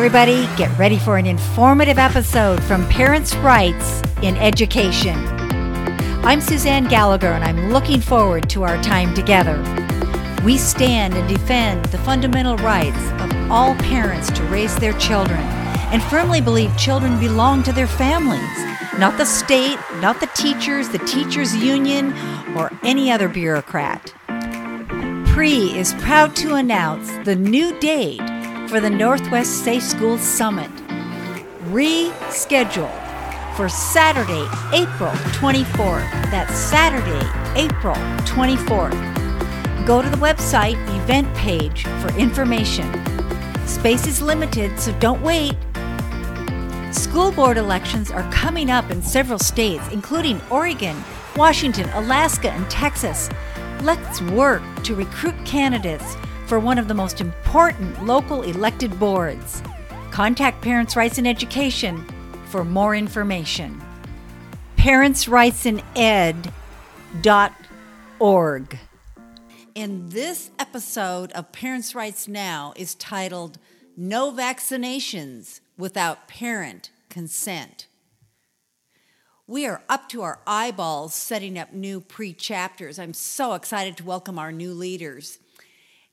everybody. Get ready for an informative episode from Parents' Rights in Education. I'm Suzanne Gallagher, and I'm looking forward to our time together. We stand and defend the fundamental rights of all parents to raise their children and firmly believe children belong to their families, not the state, not the teachers, the teachers' union, or any other bureaucrat. PRE is proud to announce the new date for the Northwest Safe Schools Summit, rescheduled for Saturday, April 24th. That's Saturday, April 24th. Go to the website event page for information. Space is limited, so don't wait. School board elections are coming up in several states, including Oregon, Washington, Alaska, and Texas. Let's work to recruit candidates for one of the most important local elected boards. Contact Parents' Rights in Education for more information. ParentsRightsInEd.org. In this episode of Parents' Rights Now is titled No Vaccinations Without Parent Consent. We are up to our eyeballs setting up new PRE chapters. I'm so excited to welcome our new leaders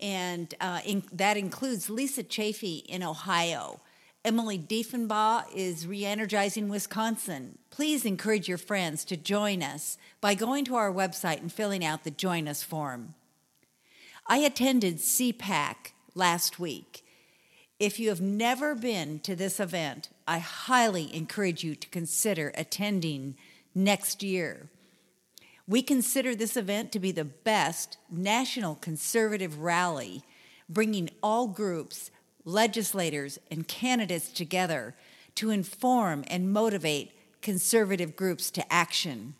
and uh, in, that includes Lisa Chafee in Ohio. Emily Diefenbaugh is re-energizing Wisconsin. Please encourage your friends to join us by going to our website and filling out the Join Us form. I attended CPAC last week. If you have never been to this event, I highly encourage you to consider attending next year. We consider this event to be the best national conservative rally, bringing all groups, legislators, and candidates together to inform and motivate conservative groups to action.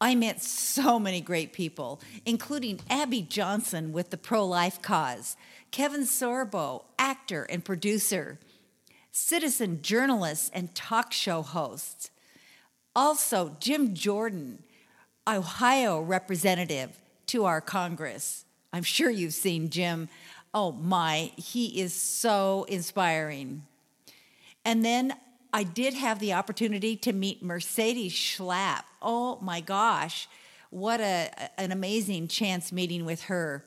I met so many great people, including Abby Johnson with the pro life cause, Kevin Sorbo, actor and producer, citizen journalists and talk show hosts, also, Jim Jordan, Ohio representative to our Congress. I'm sure you've seen Jim. Oh my, he is so inspiring. And then I did have the opportunity to meet Mercedes Schlapp. Oh my gosh, what a, an amazing chance meeting with her.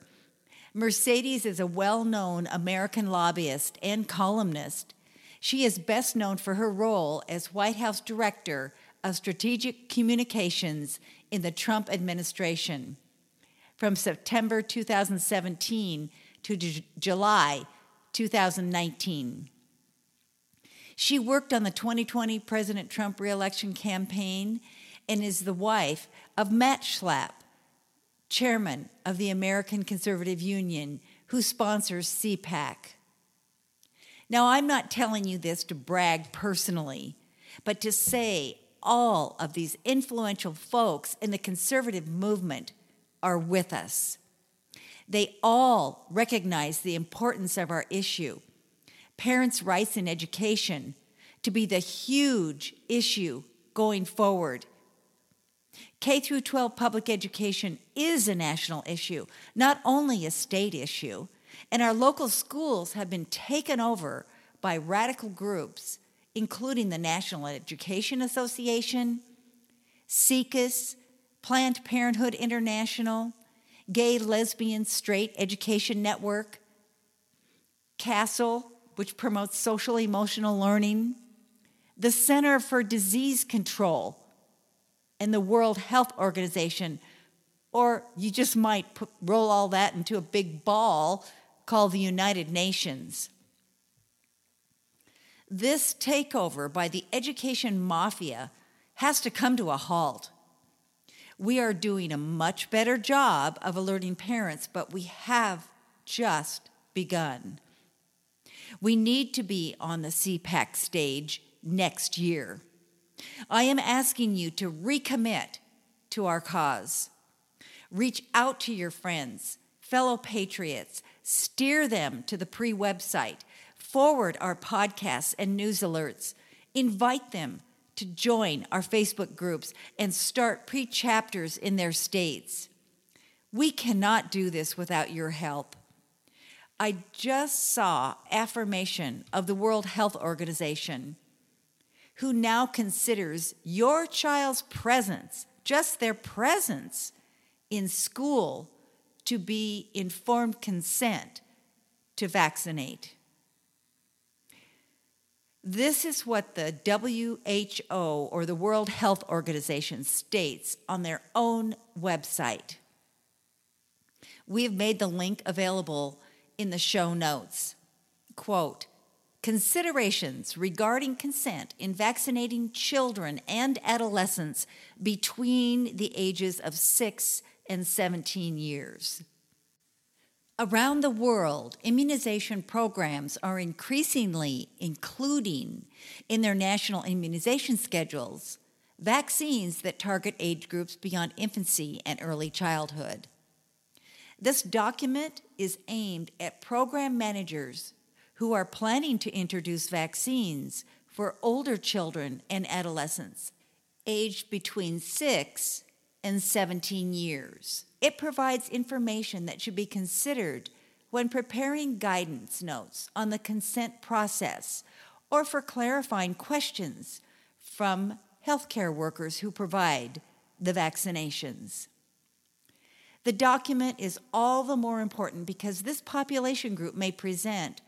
Mercedes is a well known American lobbyist and columnist. She is best known for her role as White House Director of Strategic Communications in the Trump administration from September 2017 to J- July 2019. She worked on the 2020 President Trump reelection campaign and is the wife of Matt Schlapp, chairman of the American Conservative Union, who sponsors CPAC. Now, I'm not telling you this to brag personally, but to say all of these influential folks in the conservative movement are with us. They all recognize the importance of our issue, parents' rights in education, to be the huge issue going forward. K through 12 public education is a national issue, not only a state issue, and our local schools have been taken over by radical groups including the National Education Association, SIECUS, Planned Parenthood International, Gay, Lesbian, Straight Education Network, CASEL, which promotes social emotional learning, the Center for Disease Control, and the World Health Organization. Or you just might put, roll all that into a big ball called the United Nations. This takeover by the education mafia has to come to a halt. We are doing a much better job of alerting parents, but we have just begun. We need to be on the CPAC stage next year. I am asking you to recommit to our cause. Reach out to your friends, fellow patriots, steer them to the PRE website forward our podcasts and news alerts. Invite them to join our Facebook groups and start PRE chapters in their states. We cannot do this without your help. I just saw affirmation of the World Health Organization, who now considers your child's presence, just their presence in school, to be informed consent to vaccinate. This is what the WHO or the World Health Organization states on their own website. We have made the link available in the show notes. Quote Considerations regarding consent in vaccinating children and adolescents between the ages of 6 and 17 years. Around the world, immunization programs are increasingly including in their national immunization schedules vaccines that target age groups beyond infancy and early childhood. This document is aimed at program managers who are planning to introduce vaccines for older children and adolescents aged between 6 and 17 years. It provides information that should be considered when preparing guidance notes on the consent process or for clarifying questions from healthcare workers who provide the vaccinations. The document is all the more important because this population group may present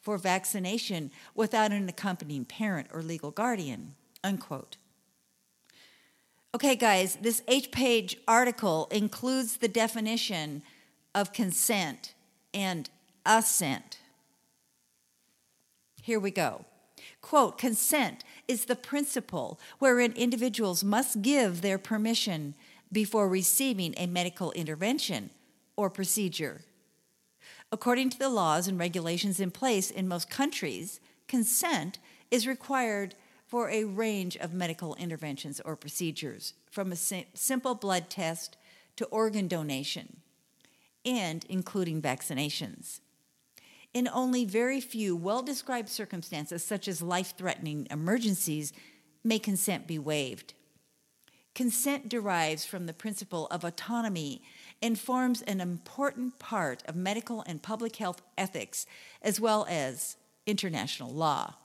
for vaccination without an accompanying parent or legal guardian. Unquote. Okay, guys, this eight page article includes the definition of consent and assent. Here we go. Quote Consent is the principle wherein individuals must give their permission before receiving a medical intervention or procedure. According to the laws and regulations in place in most countries, consent is required for a range of medical interventions or procedures, from a simple blood test to organ donation, and including vaccinations. In only very few well described circumstances, such as life threatening emergencies, may consent be waived. Consent derives from the principle of autonomy and forms an important part of medical and public health ethics as well as international law.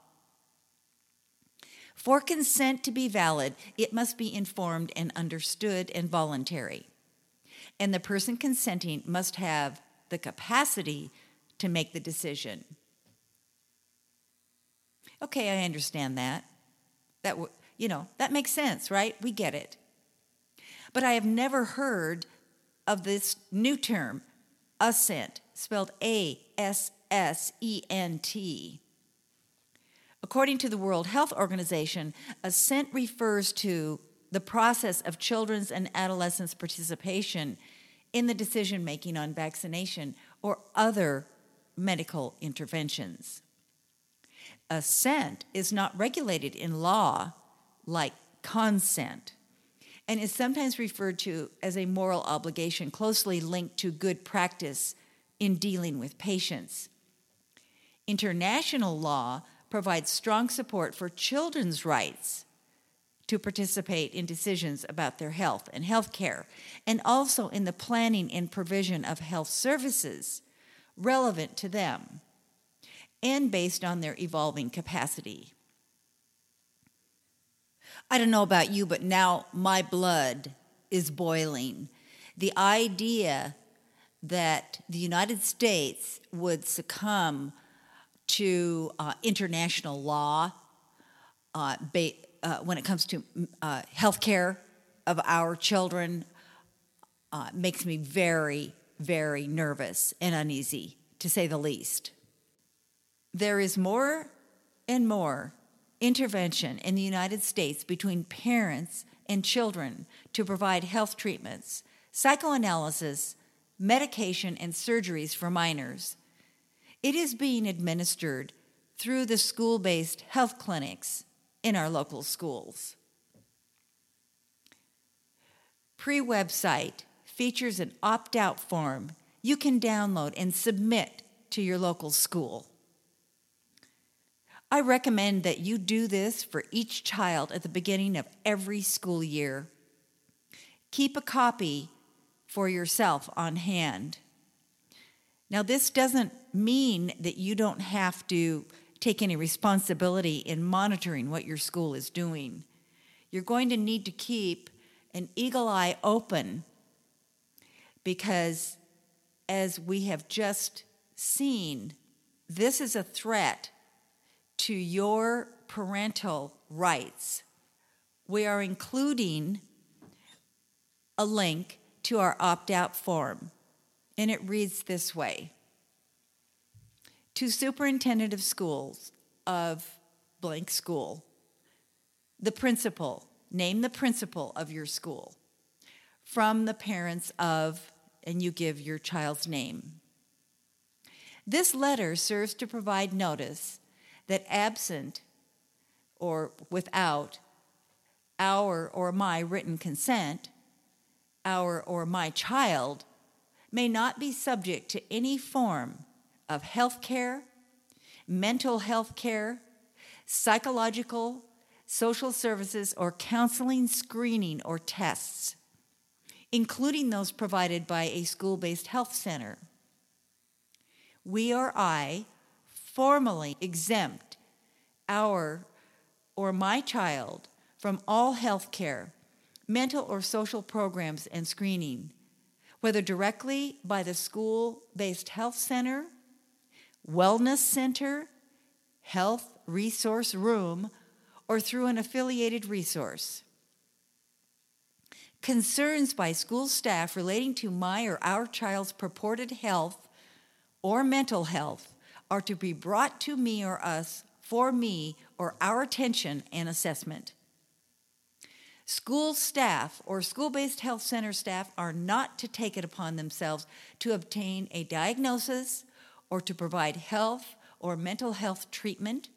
For consent to be valid, it must be informed and understood and voluntary. And the person consenting must have the capacity to make the decision. Okay, I understand that. That you know, that makes sense, right? We get it. But I have never heard of this new term, assent, spelled A S S E N T. According to the World Health Organization, assent refers to the process of children's and adolescents' participation in the decision making on vaccination or other medical interventions. Assent is not regulated in law like consent and is sometimes referred to as a moral obligation closely linked to good practice in dealing with patients. International law provides strong support for children's rights to participate in decisions about their health and health care, and also in the planning and provision of health services relevant to them and based on their evolving capacity. I don't know about you, but now my blood is boiling. The idea that the United States would succumb to uh, international law uh, ba- uh, when it comes to uh, health care of our children uh, makes me very, very nervous and uneasy, to say the least. There is more and more intervention in the United States between parents and children to provide health treatments, psychoanalysis, medication, and surgeries for minors it is being administered through the school based health clinics in our local schools. Pre website features an opt out form you can download and submit to your local school. I recommend that you do this for each child at the beginning of every school year. Keep a copy for yourself on hand. Now, this doesn't mean that you don't have to take any responsibility in monitoring what your school is doing. You're going to need to keep an eagle eye open because, as we have just seen, this is a threat to your parental rights. We are including a link to our opt out form, and it reads this way To Superintendent of Schools of blank school, the principal, name the principal of your school, from the parents of, and you give your child's name. This letter serves to provide notice that absent or without our or my written consent, our or my child may not be subject to any form of health care, mental health care, psychological, social services, or counseling, screening, or tests, including those provided by a school based health center. We or I formally exempt our or my child from all health care, mental or social programs and screening, whether directly by the school based health center, wellness center, health resource room, or through an affiliated resource. Concerns by school staff relating to my or our child's purported health or mental health are to be brought to me or us for me or our attention and assessment. School staff or school based health center staff are not to take it upon themselves to obtain a diagnosis or to provide health or mental health treatment,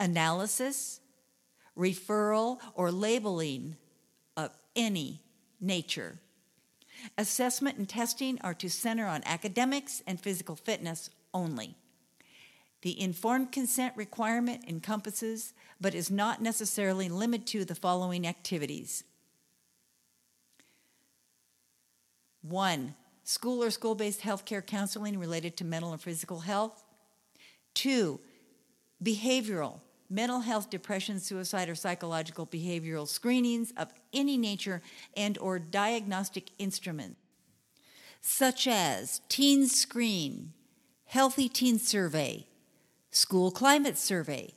analysis, referral, or labeling of any nature. Assessment and testing are to center on academics and physical fitness only. The informed consent requirement encompasses, but is not necessarily limited to, the following activities 1. School or school based healthcare counseling related to mental or physical health. 2. Behavioral, mental health, depression, suicide, or psychological behavioral screenings of any nature and or diagnostic instrument, such as Teen Screen, Healthy Teen Survey, school climate survey,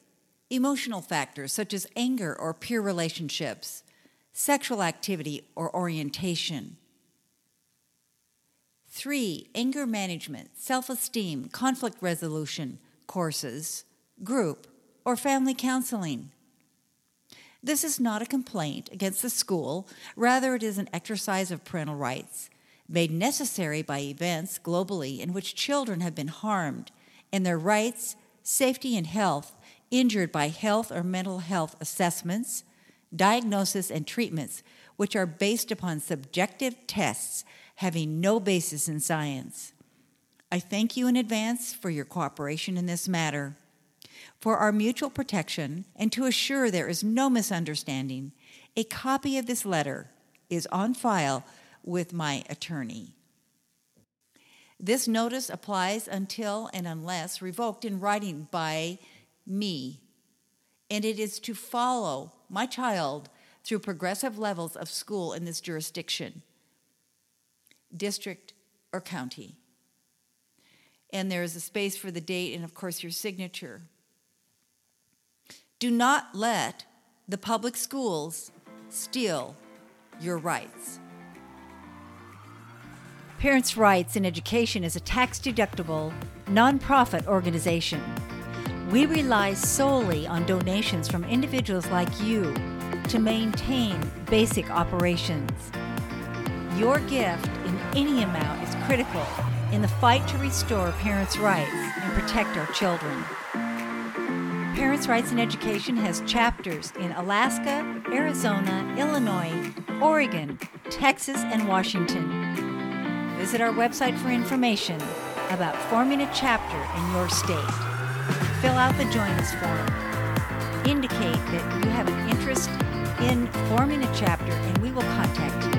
emotional factors such as anger or peer relationships, sexual activity or orientation. Three, anger management, self esteem, conflict resolution courses, group, or family counseling. This is not a complaint against the school, rather, it is an exercise of parental rights made necessary by events globally in which children have been harmed and their rights safety and health injured by health or mental health assessments, diagnosis, and treatments, which are based upon subjective tests having no basis in science. I thank you in advance for your cooperation in this matter. For our mutual protection and to assure there is no misunderstanding, a copy of this letter is on file with my attorney. This notice applies until and unless revoked in writing by me, and it is to follow my child through progressive levels of school in this jurisdiction, district, or county. And there is a space for the date and, of course, your signature. Do not let the public schools steal your rights. Parents' Rights in Education is a tax deductible, nonprofit organization. We rely solely on donations from individuals like you to maintain basic operations. Your gift in any amount is critical in the fight to restore parents' rights and protect our children. Parents' Rights in Education has chapters in Alaska, Arizona, Illinois, Oregon, Texas, and Washington. Visit our website for information about forming a chapter in your state. Fill out the Join Us form. Indicate that you have an interest in forming a chapter, and we will contact you.